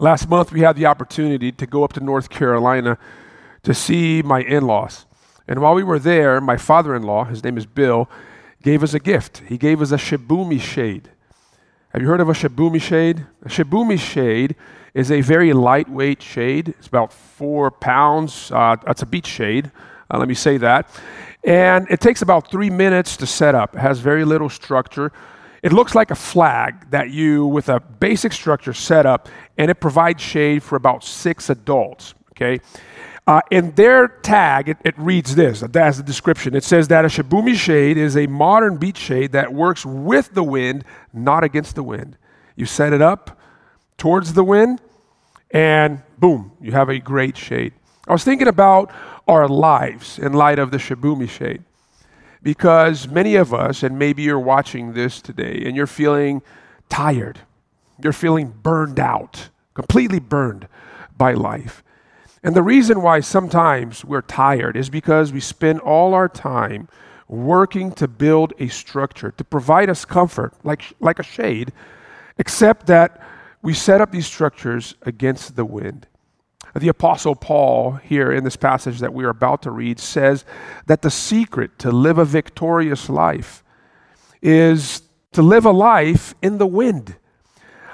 Last month, we had the opportunity to go up to North Carolina to see my in laws. And while we were there, my father in law, his name is Bill, gave us a gift. He gave us a Shibumi shade. Have you heard of a Shibumi shade? A Shibumi shade is a very lightweight shade. It's about four pounds. Uh, it's a beach shade. Uh, let me say that. And it takes about three minutes to set up. It has very little structure. It looks like a flag that you, with a basic structure, set up, and it provides shade for about six adults. Okay. Uh, in their tag, it, it reads this that's the description. It says that a Shibumi shade is a modern beach shade that works with the wind, not against the wind. You set it up towards the wind, and boom, you have a great shade. I was thinking about our lives in light of the Shibumi shade because many of us, and maybe you're watching this today, and you're feeling tired, you're feeling burned out, completely burned by life. And the reason why sometimes we're tired is because we spend all our time working to build a structure to provide us comfort, like, like a shade, except that we set up these structures against the wind. The Apostle Paul, here in this passage that we are about to read, says that the secret to live a victorious life is to live a life in the wind.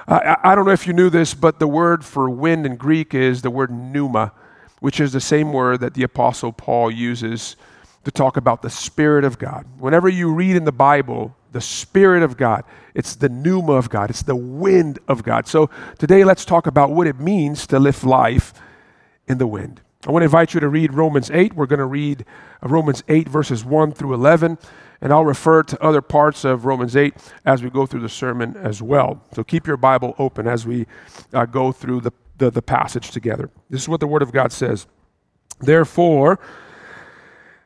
Uh, I don't know if you knew this, but the word for wind in Greek is the word pneuma, which is the same word that the Apostle Paul uses to talk about the Spirit of God. Whenever you read in the Bible, the Spirit of God, it's the pneuma of God, it's the wind of God. So today, let's talk about what it means to live life in the wind. I want to invite you to read Romans 8. We're going to read Romans 8, verses 1 through 11. And I'll refer to other parts of Romans 8 as we go through the sermon as well. So keep your Bible open as we uh, go through the, the, the passage together. This is what the Word of God says. Therefore,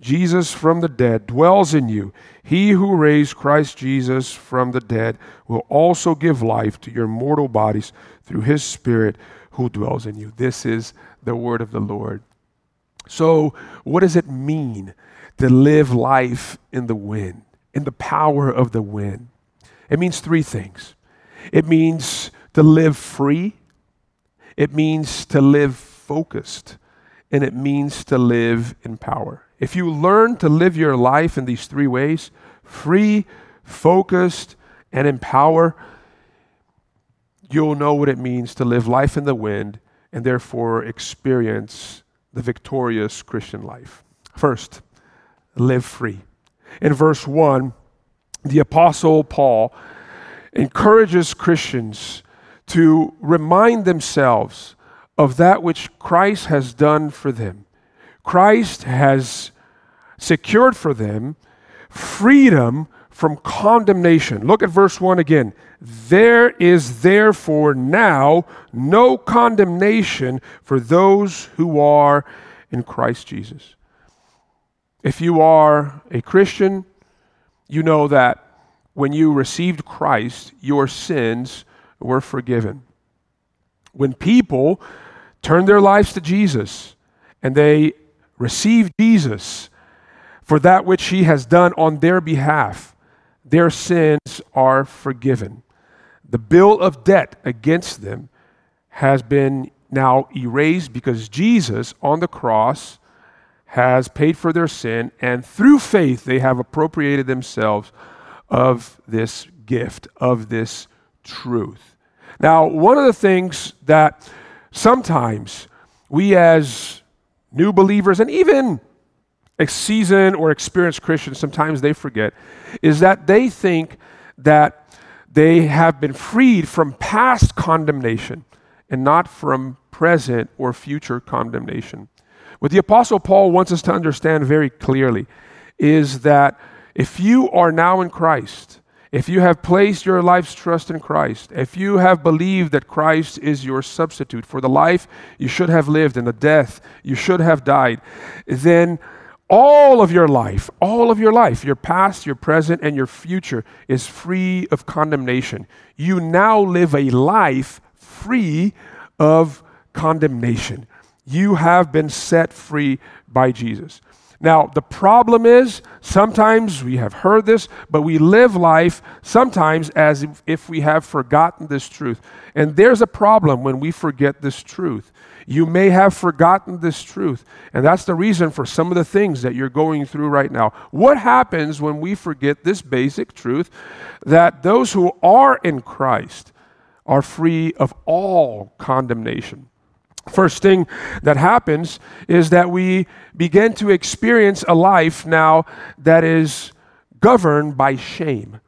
Jesus from the dead dwells in you, he who raised Christ Jesus from the dead will also give life to your mortal bodies through his spirit who dwells in you. This is the word of the Lord. So, what does it mean to live life in the wind? in the power of the wind. It means three things it means to live free, it means to live focused, and it means to live in power. If you learn to live your life in these three ways free, focused, and in power you'll know what it means to live life in the wind and therefore experience the victorious Christian life. First, live free in verse 1, the Apostle Paul encourages Christians to remind themselves of that which Christ has done for them. Christ has secured for them freedom from condemnation. Look at verse 1 again. There is therefore now no condemnation for those who are in Christ Jesus. If you are a Christian, you know that when you received Christ, your sins were forgiven. When people turn their lives to Jesus and they receive Jesus, for that which he has done on their behalf. Their sins are forgiven. The bill of debt against them has been now erased because Jesus on the cross has paid for their sin, and through faith they have appropriated themselves of this gift, of this truth. Now, one of the things that sometimes we as new believers and even seasoned or experienced Christians, sometimes they forget, is that they think that they have been freed from past condemnation and not from present or future condemnation. What the Apostle Paul wants us to understand very clearly is that if you are now in Christ, if you have placed your life's trust in Christ, if you have believed that Christ is your substitute for the life you should have lived and the death you should have died, then all of your life, all of your life, your past, your present, and your future is free of condemnation. You now live a life free of condemnation. You have been set free by Jesus. Now, the problem is sometimes we have heard this, but we live life sometimes as if, we have forgotten this truth. And there's a problem when we forget this truth. You may have forgotten this truth, and that's the reason for some of the things that you're going through right now. What happens when we forget this basic truth that those who are in Christ are free of all condemnation? First thing that happens is that we begin to experience a life now that is governed by shame,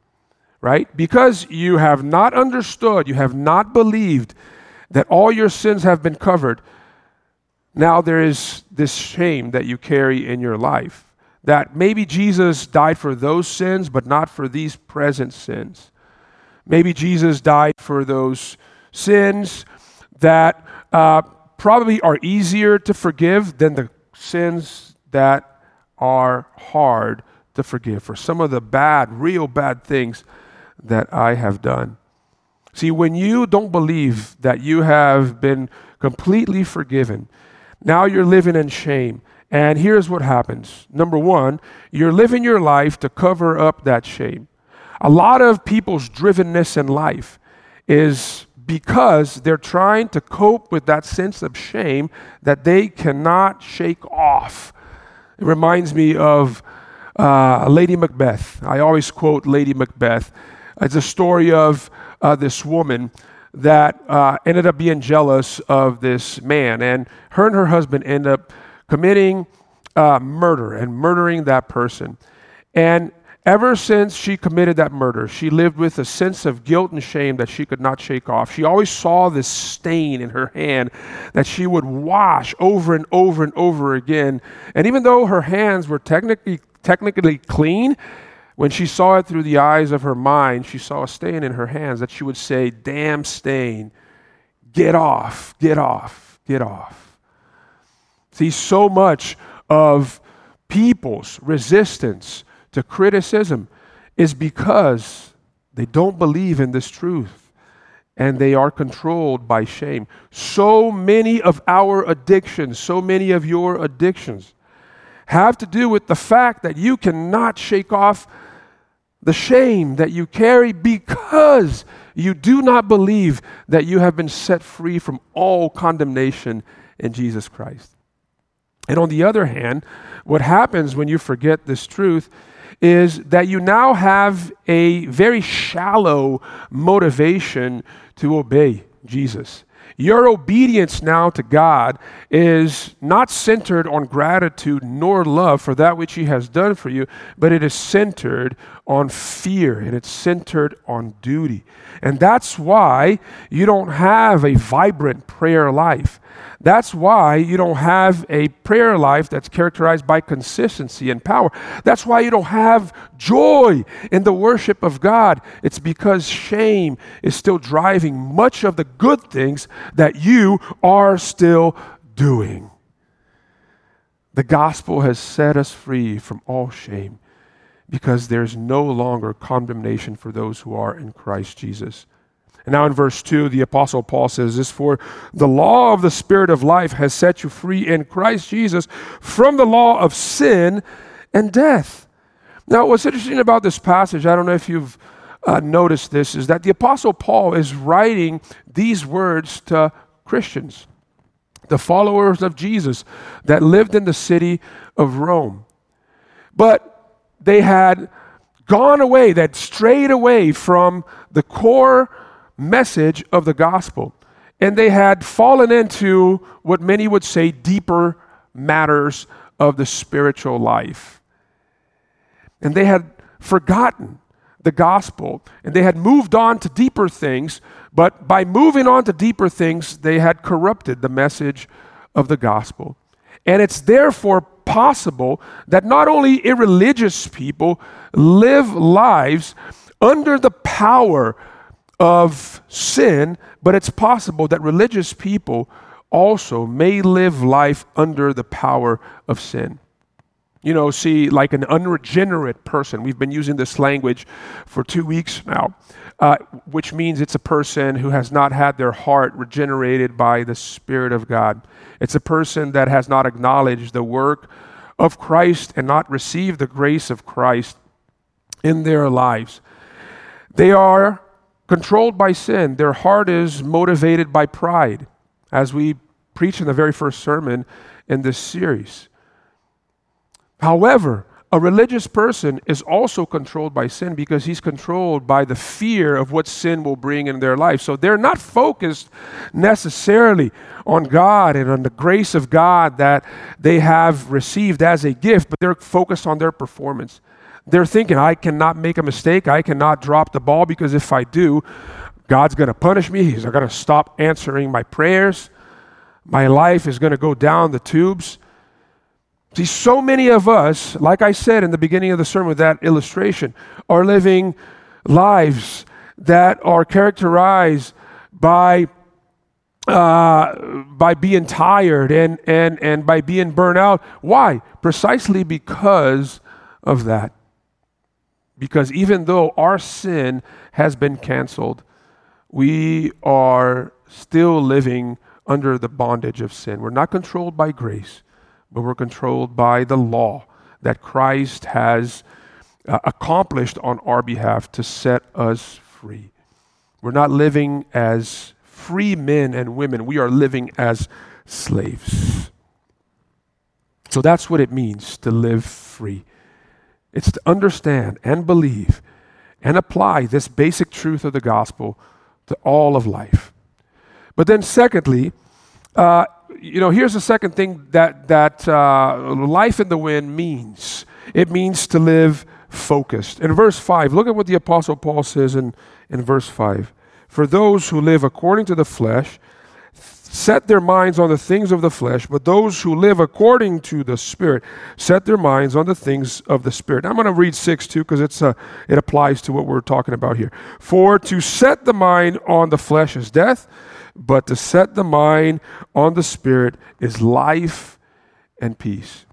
right? Because you have not understood, you have not believed that all your sins have been covered. Now there is this shame that you carry in your life. That maybe Jesus died for those sins, but not for these present sins. Maybe Jesus died for those sins that uh, probably are easier to forgive than the sins that are hard to forgive, for some of the bad, real bad things that I have done. See, when you don't believe that you have been completely forgiven, now you're living in shame. And here's what happens number one, you're living your life to cover up that shame. A lot of people's drivenness in life is because they're trying to cope with that sense of shame that they cannot shake off. It reminds me of uh, Lady Macbeth. I always quote Lady Macbeth. It's a story of uh, this woman that uh, ended up being jealous of this man, and her and her husband end up committing uh, murder and murdering that person. And Ever since she committed that murder, she lived with a sense of guilt and shame that she could not shake off. She always saw this stain in her hand that she would wash over and over and over again. And even though her hands were technically, technically clean, when she saw it through the eyes of her mind, she saw a stain in her hands that she would say, Damn stain, get off, get off, get off. See, so much of people's resistance to criticism is because they don't believe in this truth and they are controlled by shame. So many of our addictions, so many of your addictions have to do with the fact that you cannot shake off the shame that you carry because you do not believe that you have been set free from all condemnation in Jesus Christ. And on the other hand, what happens when you forget this truth is that you now have a very shallow motivation to obey Jesus. Your obedience now to God is not centered on gratitude nor love for that which He has done for you, but it is centered on fear and it's centered on duty. And that's why you don't have a vibrant prayer life. That's why you don't have a prayer life that's characterized by consistency and power. That's why you don't have joy in the worship of God. It's because shame is still driving much of the good things that you are still doing. The gospel has set us free from all shame because there's no longer condemnation for those who are in Christ Jesus. And now in verse 2, the Apostle Paul says this For the law of the Spirit of life has set you free in Christ Jesus from the law of sin and death. Now, what's interesting about this passage, I don't know if you've uh, noticed this, is that the Apostle Paul is writing these words to Christians, the followers of Jesus that lived in the city of Rome. But they had gone away, that strayed away from the core message of the gospel. And they had fallen into what many would say deeper matters of the spiritual life. And they had forgotten the gospel and they had moved on to deeper things, but by moving on to deeper things, they had corrupted the message of the gospel. And it's therefore possible that not only irreligious people live lives under the power of sin, but it's possible that religious people also may live life under the power of sin. You know, see, like an unregenerate person, we've been using this language for two weeks now, uh, which means it's a person who has not had their heart regenerated by the Spirit of God. It's a person that has not acknowledged the work of Christ and not received the grace of Christ in their lives. They are controlled by sin. Their heart is motivated by pride, as we preached in the very first sermon in this series. However, a religious person is also controlled by sin because he's controlled by the fear of what sin will bring in their life. So they're not focused necessarily on God and on the grace of God that they have received as a gift, but they're focused on their performance. They're thinking, I cannot make a mistake. I cannot drop the ball because if I do, God's going to punish me. He's going to stop answering my prayers. My life is going to go down the tubes. See, so many of us, like I said in the beginning of the sermon with that illustration, are living lives that are characterized by uh, by being tired and, and, and by being burnt out. Why? Precisely because of that. Because even though our sin has been canceled, we are still living under the bondage of sin. We're not controlled by grace, but we're controlled by the law that Christ has uh, accomplished on our behalf to set us free. We're not living as free men and women, we are living as slaves. So that's what it means to live free. It's to understand and believe and apply this basic truth of the gospel to all of life. But then, secondly, uh, you know, here's the second thing that, that uh, life in the wind means it means to live focused. In verse 5, look at what the Apostle Paul says in, in verse 5. For those who live according to the flesh set their minds on the things of the flesh, but those who live according to the Spirit set their minds on the things of the Spirit. I'm going to read 6 too because it's uh, it applies to what we're talking about here. For to set the mind on the flesh is death, but to set the mind on the Spirit is life and peace.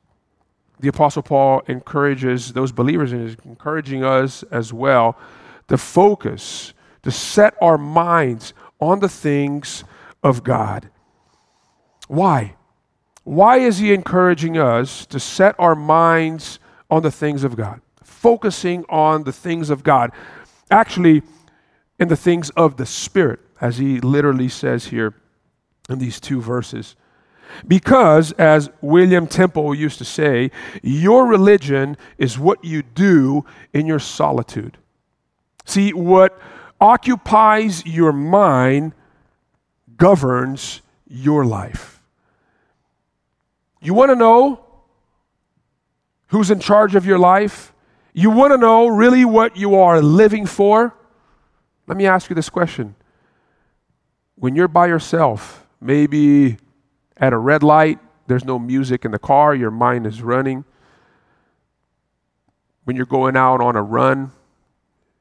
The Apostle Paul encourages those believers and is encouraging us as well to focus, to set our minds on the things of God. Why? Why is he encouraging us to set our minds on the things of God? Focusing on the things of God. Actually, in the things of the Spirit, as he literally says here in these two verses. Because, as William Temple used to say, your religion is what you do in your solitude. See, what occupies your mind governs your life. You want to know who's in charge of your life? You want to know really what you are living for? Let me ask you this question. When you're by yourself, maybe at a red light, there's no music in the car, your mind is running. When you're going out on a run, and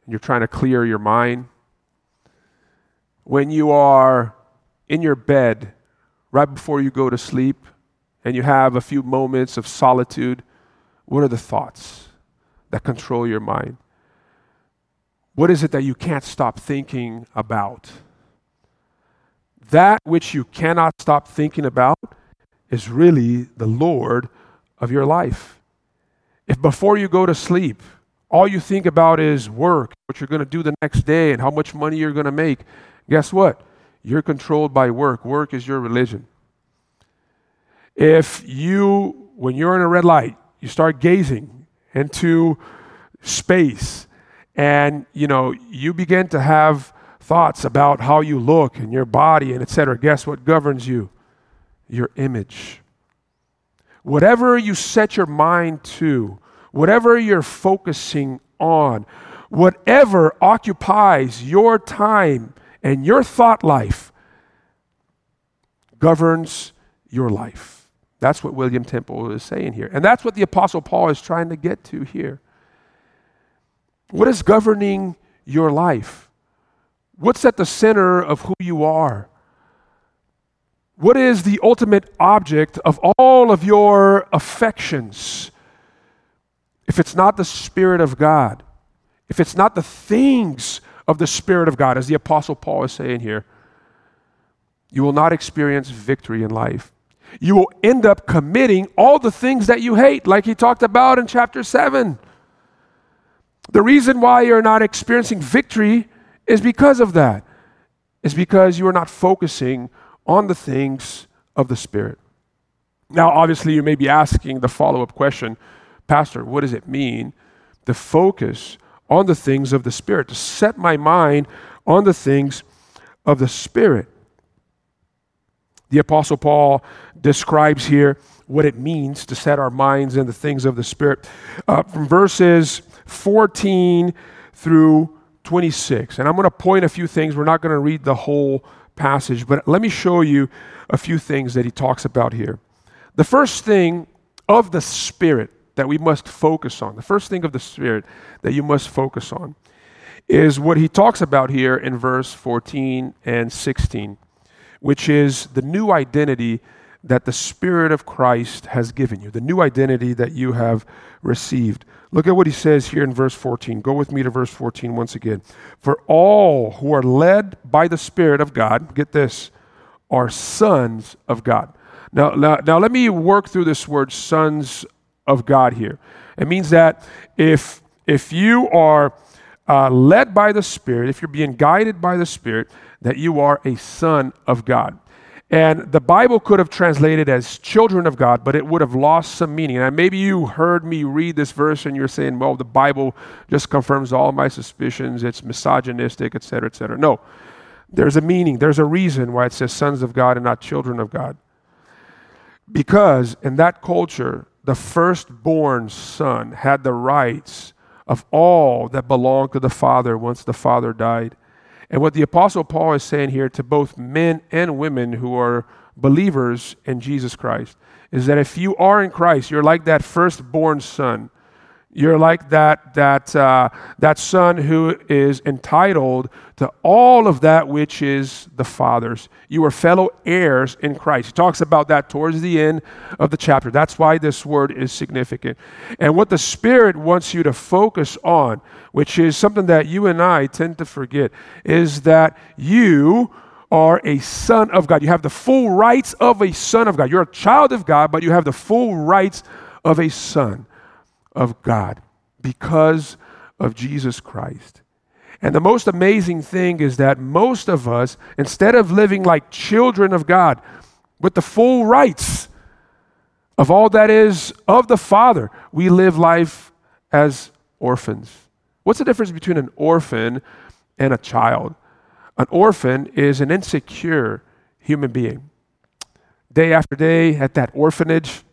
you're trying to clear your mind. When you are in your bed right before you go to sleep and you have a few moments of solitude, what are the thoughts that control your mind? What is it that you can't stop thinking about? That which you cannot stop thinking about is really the Lord of your life. if before you go to sleep, all you think about is work, what you're going to do the next day, and how much money you're going to make, guess what? You're controlled by work. Work is your religion. If you, when you're in a red light, you start gazing into space and you know you begin to have thoughts about how you look and your body and etc guess what governs you your image whatever you set your mind to whatever you're focusing on whatever occupies your time and your thought life governs your life that's what william temple is saying here and that's what the apostle paul is trying to get to here what is governing your life? What's at the center of who you are? What is the ultimate object of all of your affections? If it's not the Spirit of God, if it's not the things of the Spirit of God, as the Apostle Paul is saying here, you will not experience victory in life. You will end up committing all the things that you hate, like he talked about in chapter 7. The reason why you're not experiencing victory is because of that. Is because you are not focusing on the things of the Spirit. Now, obviously, you may be asking the follow up question Pastor, what does it mean to focus on the things of the Spirit, to set my mind on the things of the Spirit? The Apostle Paul describes here what it means to set our minds in the things of the Spirit. Uh, from verses 14 through 26. And I'm going to point a few things. We're not going to read the whole passage, but let me show you a few things that he talks about here. The first thing of the Spirit that we must focus on, the first thing of the Spirit that you must focus on, is what he talks about here in verse 14 and 16, which is the new identity that the Spirit of Christ has given you, the new identity that you have received. Look at what he says here in verse 14. Go with me to verse 14 once again. For all who are led by the Spirit of God, get this, are sons of God. Now, now, now let me work through this word sons of God here. It means that if, if you are uh, led by the Spirit, if you're being guided by the Spirit, that you are a son of God. And the Bible could have translated as children of God, but it would have lost some meaning. And maybe you heard me read this verse and you're saying, well, the Bible just confirms all my suspicions. It's misogynistic, et cetera, et cetera. No, there's a meaning. There's a reason why it says sons of God and not children of God. Because in that culture, the firstborn son had the rights of all that belonged to the father once the father died. And what the Apostle Paul is saying here to both men and women who are believers in Jesus Christ is that if you are in Christ, you're like that firstborn son you're like that, that, uh, that son who is entitled to all of that which is the Father's. You are fellow heirs in Christ. He talks about that towards the end of the chapter. That's why this word is significant. And what the Spirit wants you to focus on, which is something that you and I tend to forget, is that you are a son of God. You have the full rights of a son of God. You're a child of God, but you have the full rights of a son of God because of Jesus Christ. And the most amazing thing is that most of us, instead of living like children of God with the full rights of all that is of the Father, we live life as orphans. What's the difference between an orphan and a child? An orphan is an insecure human being. Day after day at that orphanage,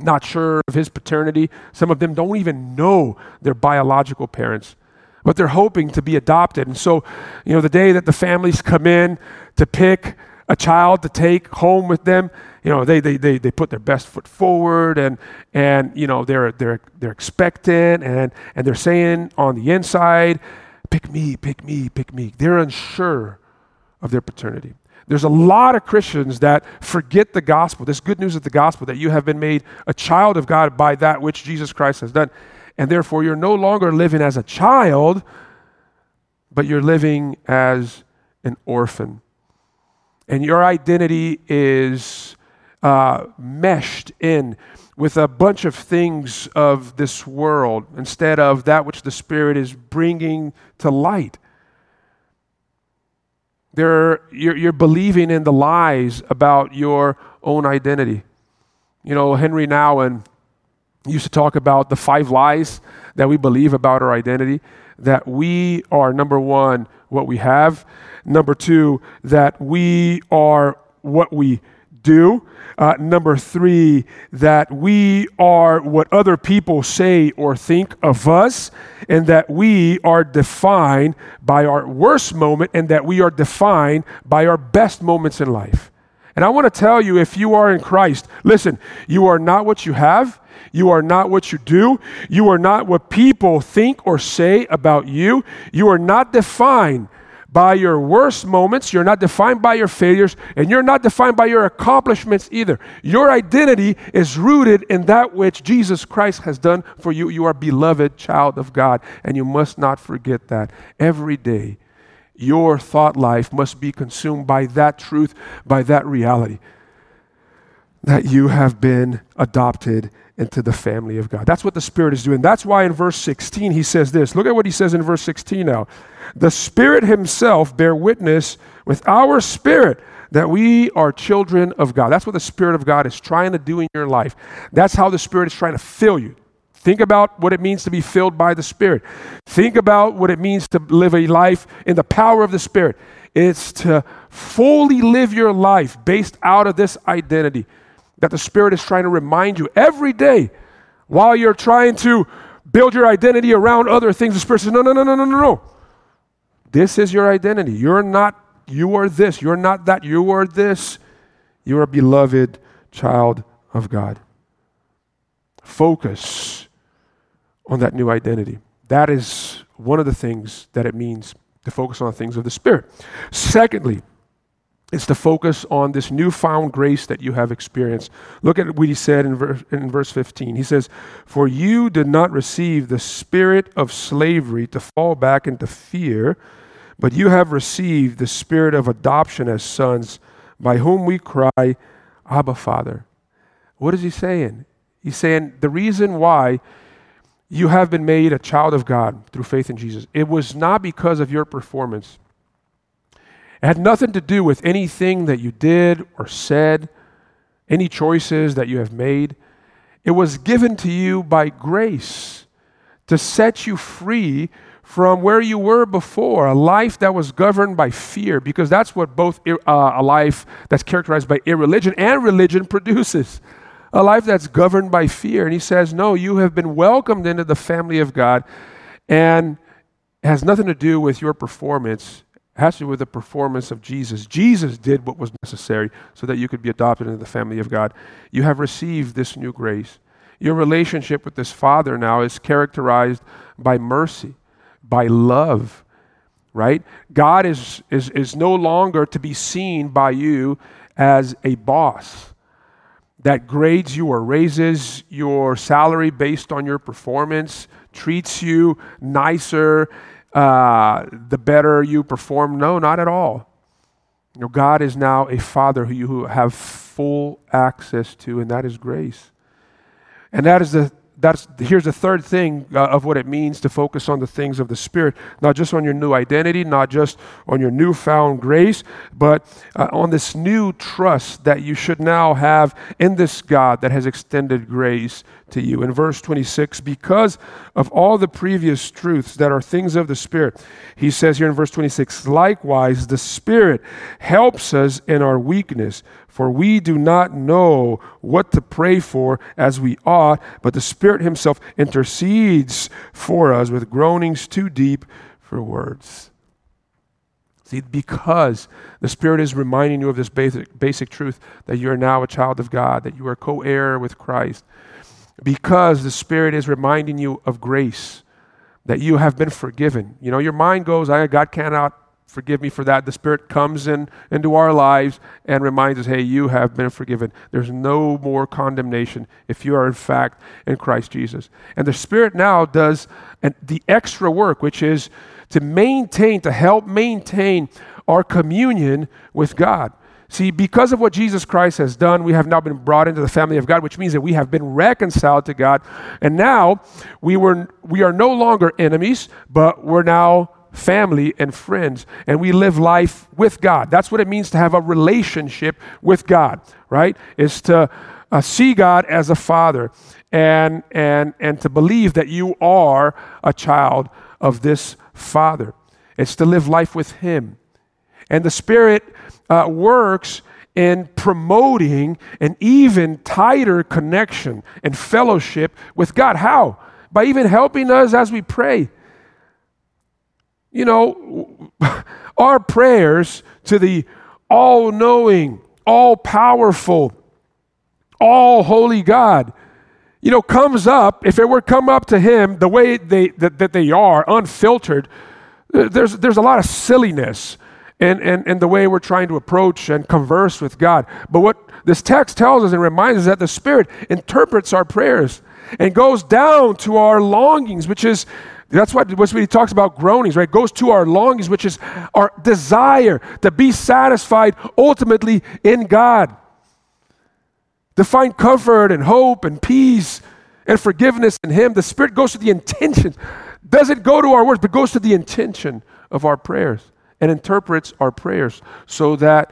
not sure of his paternity. Some of them don't even know their biological parents, but they're hoping to be adopted. And so, you know, the day that the families come in to pick a child to take home with them, you know, they, they, they, they put their best foot forward and, and you know, they're, they're, they're expectant and, and they're saying on the inside, pick me, pick me, pick me. They're unsure of their paternity. There's a lot of Christians that forget the gospel, this good news of the gospel, that you have been made a child of God by that which Jesus Christ has done. And therefore, you're no longer living as a child, but you're living as an orphan. And your identity is uh, meshed in with a bunch of things of this world instead of that which the Spirit is bringing to light. You're, you're believing in the lies about your own identity. You know, Henry Nouwen used to talk about the five lies that we believe about our identity that we are, number one, what we have, number two, that we are what we do. Uh, number three, that we are what other people say or think of us, and that we are defined by our worst moment, and that we are defined by our best moments in life. And I want to tell you if you are in Christ, listen, you are not what you have. You are not what you do. You are not what people think or say about you. You are not defined by your worst moments. You're not defined by your failures, and you're not defined by your accomplishments either. Your identity is rooted in that which Jesus Christ has done for you. You are beloved child of God, and you must not forget that every day. Your thought life must be consumed by that truth, by that reality that you have been adopted into the family of God. That's what the Spirit is doing. That's why in verse 16 he says this. Look at what he says in verse 16 now. The Spirit Himself bear witness with our spirit that we are children of God. That's what the Spirit of God is trying to do in your life. That's how the Spirit is trying to fill you. Think about what it means to be filled by the Spirit. Think about what it means to live a life in the power of the Spirit. It's to fully live your life based out of this identity that the Spirit is trying to remind you every day while you're trying to build your identity around other things. The Spirit says, No, no, no, no, no, no, no. This is your identity. You're not, you are this. You're not that. You are this. You're a beloved child of God. Focus on that new identity. That is one of the things that it means to focus on things of the Spirit. Secondly, it's to focus on this newfound grace that you have experienced. Look at what he said in verse, in verse 15. He says, For you did not receive the spirit of slavery to fall back into fear, but you have received the spirit of adoption as sons, by whom we cry, Abba, Father. What is he saying? He's saying the reason why you have been made a child of God through faith in Jesus, it was not because of your performance. It had nothing to do with anything that you did or said, any choices that you have made. It was given to you by grace to set you free from where you were before, a life that was governed by fear, because that's what both uh, a life that's characterized by irreligion and religion produces. A life that's governed by fear. And he says, No, you have been welcomed into the family of God, and has nothing to do with your performance has to do with the performance of Jesus. Jesus did what was necessary so that you could be adopted into the family of God. You have received this new grace. Your relationship with this Father now is characterized by mercy, by love, right? God is, is, is no longer to be seen by you as a boss that grades you or raises your salary based on your performance, treats you nicer uh, the better you perform. No, not at all. You know, God is now a father who you have full access to, and that is grace. And that is the that's here's the third thing uh, of what it means to focus on the things of the spirit. Not just on your new identity not just on your newfound grace but uh, on this new trust that you should now have in this god that has extended grace to you. In verse 26 because of all the previous truths that are things of the spirit he says here in verse 26 likewise the spirit helps us in our weakness for we do not know what to pray for as we ought, but the Spirit Himself intercedes for us with groanings too deep for words. See, because the Spirit is reminding you of this basic, basic truth that you are now a child of God, that you are co heir with Christ, because the Spirit is reminding you of grace, that you have been forgiven. You know, your mind goes, I, God cannot forgive me for that. The Spirit comes in into our lives and reminds us, hey, you have been forgiven. There's no more condemnation if you are in fact in Christ Jesus. And the Spirit now does the extra work, which is to maintain, to help maintain our communion with God. See, because of what Jesus Christ has done, we have now been brought into the family of God, which means that we have been reconciled to God. And now we, were, we are no longer enemies, but we're now family and friends. And we live life with God. That's what it means to have a relationship with God, right? Is to uh, see God as a father and, and, and to believe that you are a child of this father. It's to live life with Him. And the Spirit uh, works in promoting an even tighter connection and fellowship with God. How? By even helping us as we pray. You know, our prayers to the all knowing, all powerful, all holy God, you know, comes up, if it were come up to Him the way they, that, that they are, unfiltered, there's, there's a lot of silliness in, in, in the way we're trying to approach and converse with God. But what this text tells us and reminds us that the Spirit interprets our prayers and goes down to our longings, which is that's what, what he talks about groanings, right? Goes to our longings, which is our desire to be satisfied ultimately in God, to find comfort and hope and peace and forgiveness in Him. The Spirit goes to the intention doesn't go to our words, but goes to the intention of our prayers and interprets our prayers so that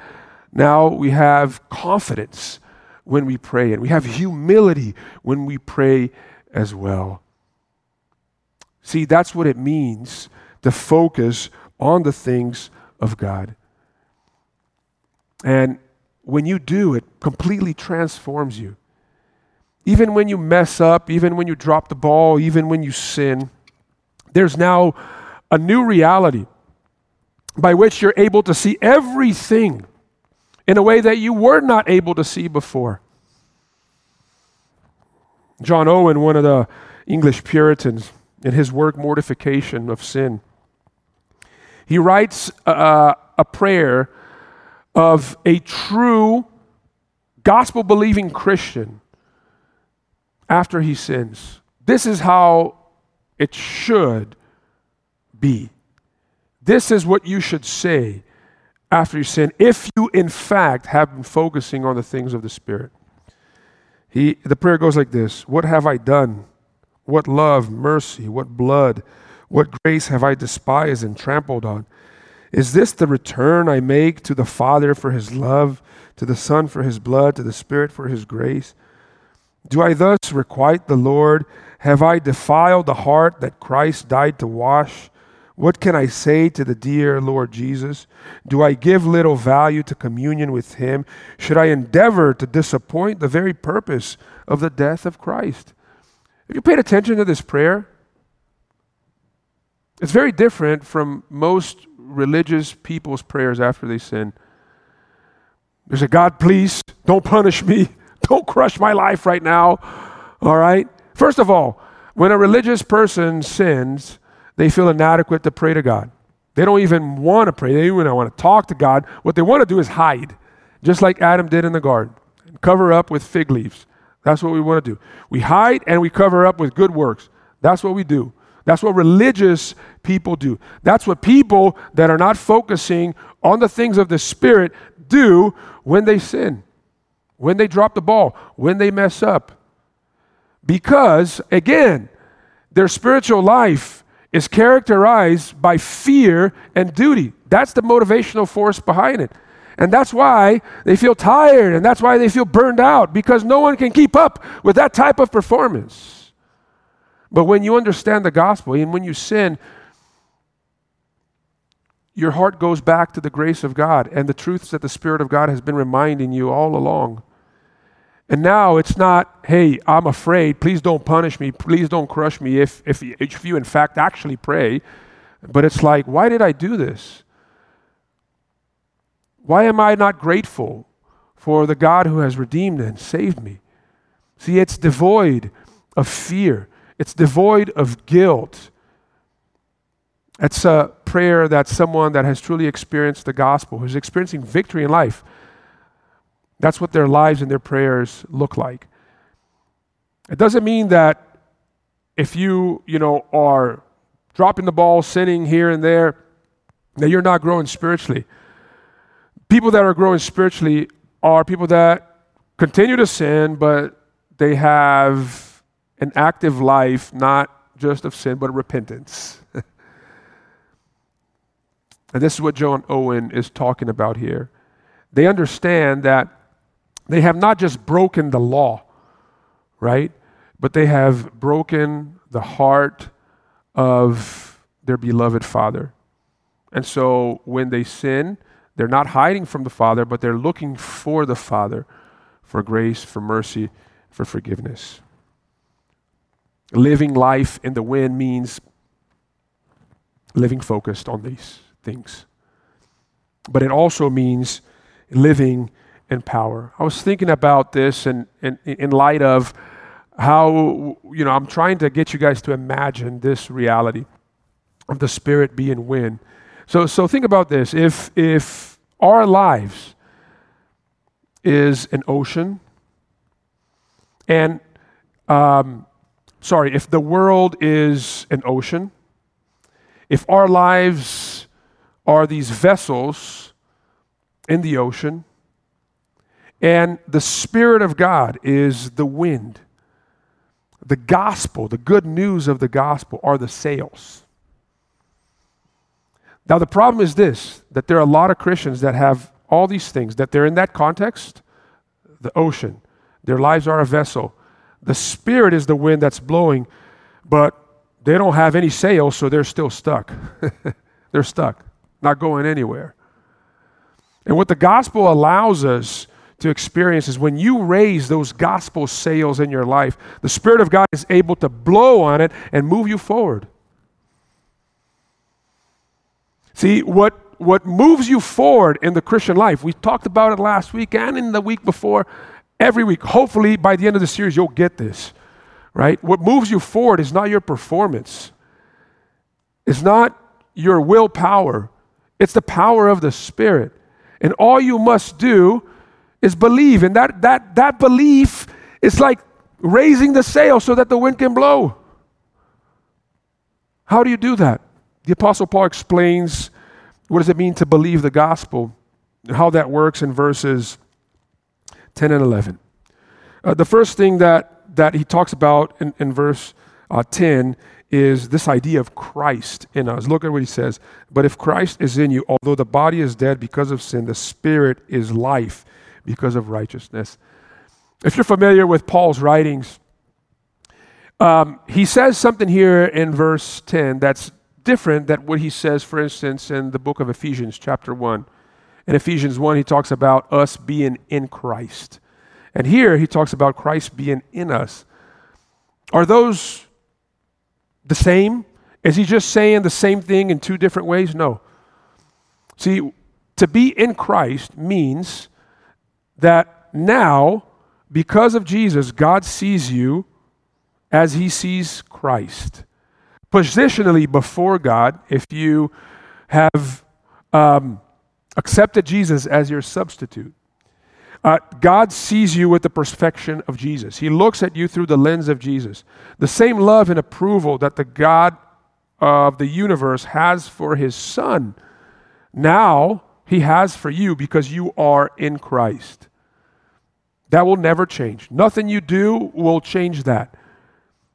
now we have confidence when we pray and we have humility when we pray as well. See, that's what it means to focus on the things of God. And when you do, it completely transforms you. Even when you mess up, even when you drop the ball, even when you sin, there's now a new reality by which you're able to see everything in a way that you were not able to see before. John Owen, one of the English Puritans, in his work Mortification of Sin, he writes a, a prayer of a true gospel believing Christian after he sins. This is how it should be. This is what you should say after you sin, if you in fact have been focusing on the things of the Spirit. He, the prayer goes like this What have I done? What love, mercy, what blood, what grace have I despised and trampled on? Is this the return I make to the Father for his love, to the Son for his blood, to the Spirit for his grace? Do I thus requite the Lord have I defiled the heart that Christ died to wash? What can I say to the dear Lord Jesus? Do I give little value to communion with him? Should I endeavor to disappoint the very purpose of the death of Christ? Have you paid attention to this prayer? It's very different from most religious people's prayers after they sin. There's a God, please don't punish me. Don't crush my life right now. All right? First of all, when a religious person sins, they feel inadequate to pray to God. They don't even want to pray. They don't even want to talk to God. What they want to do is hide, just like Adam did in the garden. Cover up with fig leaves. That's what we want to do. We hide and we cover up with good works. That's what we do. That's what religious people do. That's what people that are not focusing on the things of the Spirit do when they sin, when they drop the ball, when they mess up. Because, again, their spiritual life is characterized by fear and duty. That's the motivational force behind it. And that's why they feel tired and that's why they feel burned out because no one can keep up with that type of performance. But when you understand the gospel and when you sin, your heart goes back to the grace of God and the truths that the Spirit of God has been reminding you all along. And now it's not, hey, I'm afraid. Please don't punish me. Please don't crush me if, if, if you, in fact, actually pray. But it's like, why did I do this? Why am I not grateful for the God who has redeemed and saved me? See, it's devoid of fear, it's devoid of guilt. It's a prayer that someone that has truly experienced the gospel, who's experiencing victory in life, that's what their lives and their prayers look like. It doesn't mean that if you, you know, are dropping the ball, sinning here and there, that you're not growing spiritually. People that are growing spiritually are people that continue to sin, but they have an active life, not just of sin, but repentance. and this is what John Owen is talking about here. They understand that they have not just broken the law, right? But they have broken the heart of their beloved Father. And so when they sin, they're not hiding from the Father, but they're looking for the Father for grace, for mercy, for forgiveness. Living life in the wind means living focused on these things. But it also means living in power. I was thinking about this and in, light of how, you know, I'm trying to get you guys to imagine this reality of the Spirit being wind. So, so think about this. If, if our lives is an ocean, and um, sorry, if the world is an ocean, if our lives are these vessels in the ocean, and the Spirit of God is the wind, the gospel, the good news of the gospel are the sails. Now, the problem is this that there are a lot of Christians that have all these things, that they're in that context, the ocean. Their lives are a vessel. The Spirit is the wind that's blowing, but they don't have any sails, so they're still stuck. they're stuck, not going anywhere. And what the gospel allows us to experience is when you raise those gospel sails in your life, the Spirit of God is able to blow on it and move you forward. See, what, what moves you forward in the Christian life, we talked about it last week and in the week before, every week. Hopefully, by the end of the series, you'll get this, right? What moves you forward is not your performance, it's not your willpower, it's the power of the Spirit. And all you must do is believe. And that, that, that belief is like raising the sail so that the wind can blow. How do you do that? The Apostle Paul explains what does it mean to believe the gospel, how that works in verses 10 and 11. Uh, the first thing that, that he talks about in, in verse uh, 10 is this idea of Christ in us. Look at what he says. But if Christ is in you, although the body is dead because of sin, the spirit is life because of righteousness. If you're familiar with Paul's writings, um, he says something here in verse 10 that's different than what he says, for instance, in the book of Ephesians, chapter 1. In Ephesians 1, he talks about us being in Christ. And here he talks about Christ being in us. Are those the same? Is he just saying the same thing in two different ways? No. See, to be in Christ means that now, because of Jesus, God sees you as he sees Christ. Positionally before God, if you have um, accepted Jesus as your substitute, uh, God sees you with the perfection of Jesus. He looks at you through the lens of Jesus. The same love and approval that the God of the universe has for his Son, now he has for you because you are in Christ. That will never change. Nothing you do will change that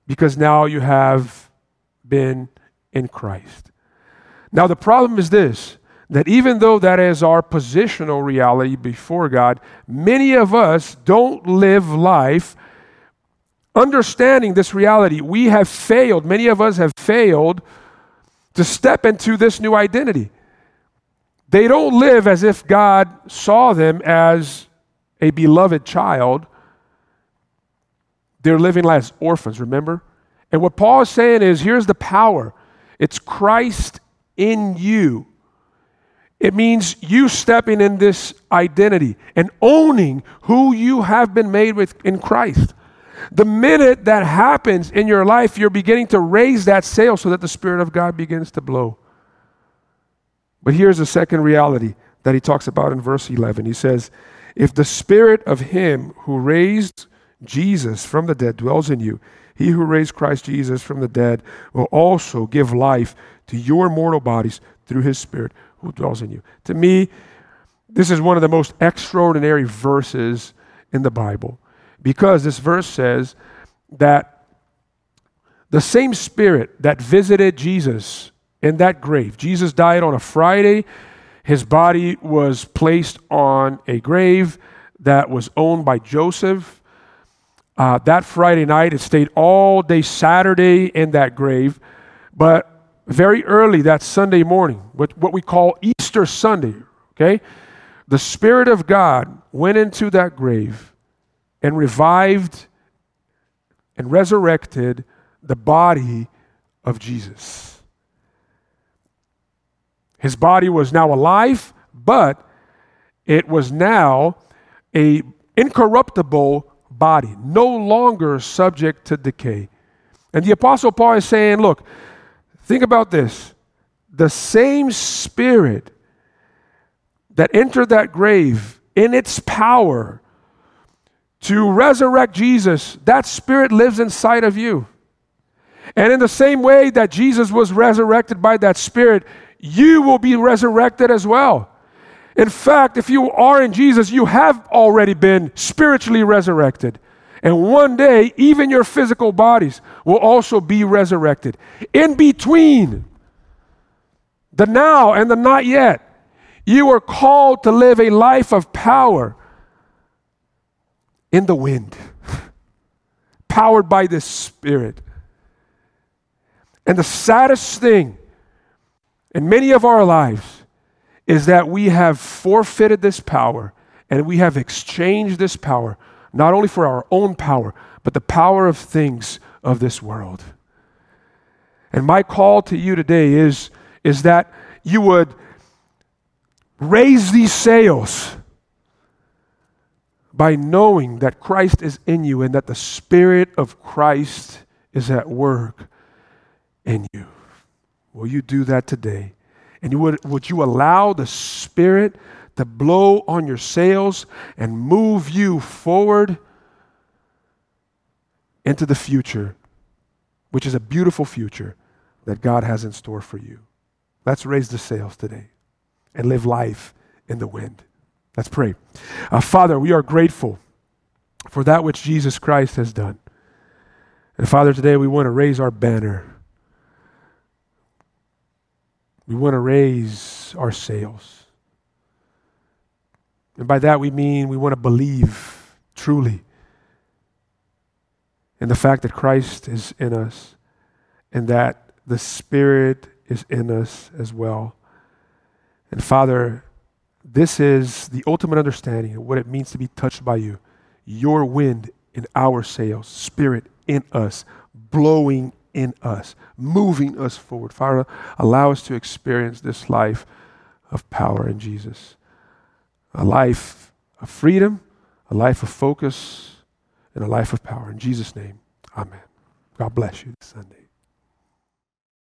because now you have been in Christ. Now, the problem is this that even though that is our positional reality before God, many of us don't live life understanding this reality. We have failed, many of us have failed to step into this new identity. They don't live as if God saw them as a beloved child. They're living as orphans, remember? And what Paul is saying is here's the power it's Christ in you it means you stepping in this identity and owning who you have been made with in Christ. The minute that happens in your life, you're beginning to raise that sail so that the Spirit of God begins to blow. But here's the second reality that he talks about in verse 11. He says, If the Spirit of Him who raised Jesus from the dead dwells in you, he who raised Christ Jesus from the dead will also give life to your mortal bodies through His Spirit who dwells in you. To me, This is one of the most extraordinary verses in the Bible because this verse says that the same spirit that visited Jesus in that grave, Jesus died on a Friday. His body was placed on a grave that was owned by Joseph. Uh, that Friday night, it stayed all day Saturday in that grave. But very early that Sunday morning, what, what we call Easter Sunday, okay, the Spirit of God went into that grave and revived and resurrected the body of Jesus. His body was now alive, but it was now a incorruptible body, no longer subject to decay. And the apostle Paul is saying, look, think about this. The same spirit that entered that grave in its power to resurrect Jesus, that spirit lives inside of you. And in the same way that Jesus was resurrected by that spirit, you will be resurrected as well. In fact, if you are in Jesus, you have already been spiritually resurrected. And one day, even your physical bodies will also be resurrected. In between the now and the not yet, you are called to live a life of power in the wind, powered by the Spirit. And the saddest thing in many of our lives is that we have forfeited this power and we have exchanged this power not only for our own power, but the power of things of this world. And my call to you today is, is that you would raise these sails by knowing that Christ is in you and that the Spirit of Christ is at work in you. Will you do that today? And would, would you allow the Spirit to blow on your sails and move you forward into the future, which is a beautiful future that God has in store for you. Let's raise the sails today and live life in the wind. Let's pray. Uh, Father, we are grateful for that which Jesus Christ has done. And Father, today we want to raise our banner. We want to raise our sails. And by that we mean we want to believe truly in the fact that Christ is in us and that the Spirit is in us as well. And Father, this is the ultimate understanding of what it means to be touched by you. Your wind in our sails, Spirit in us, blowing in us, moving us forward. Father, allow us to experience this life of power in Jesus a life of freedom, a life of focus, and a life of power. In Jesus' name, amen. God bless you this Sunday.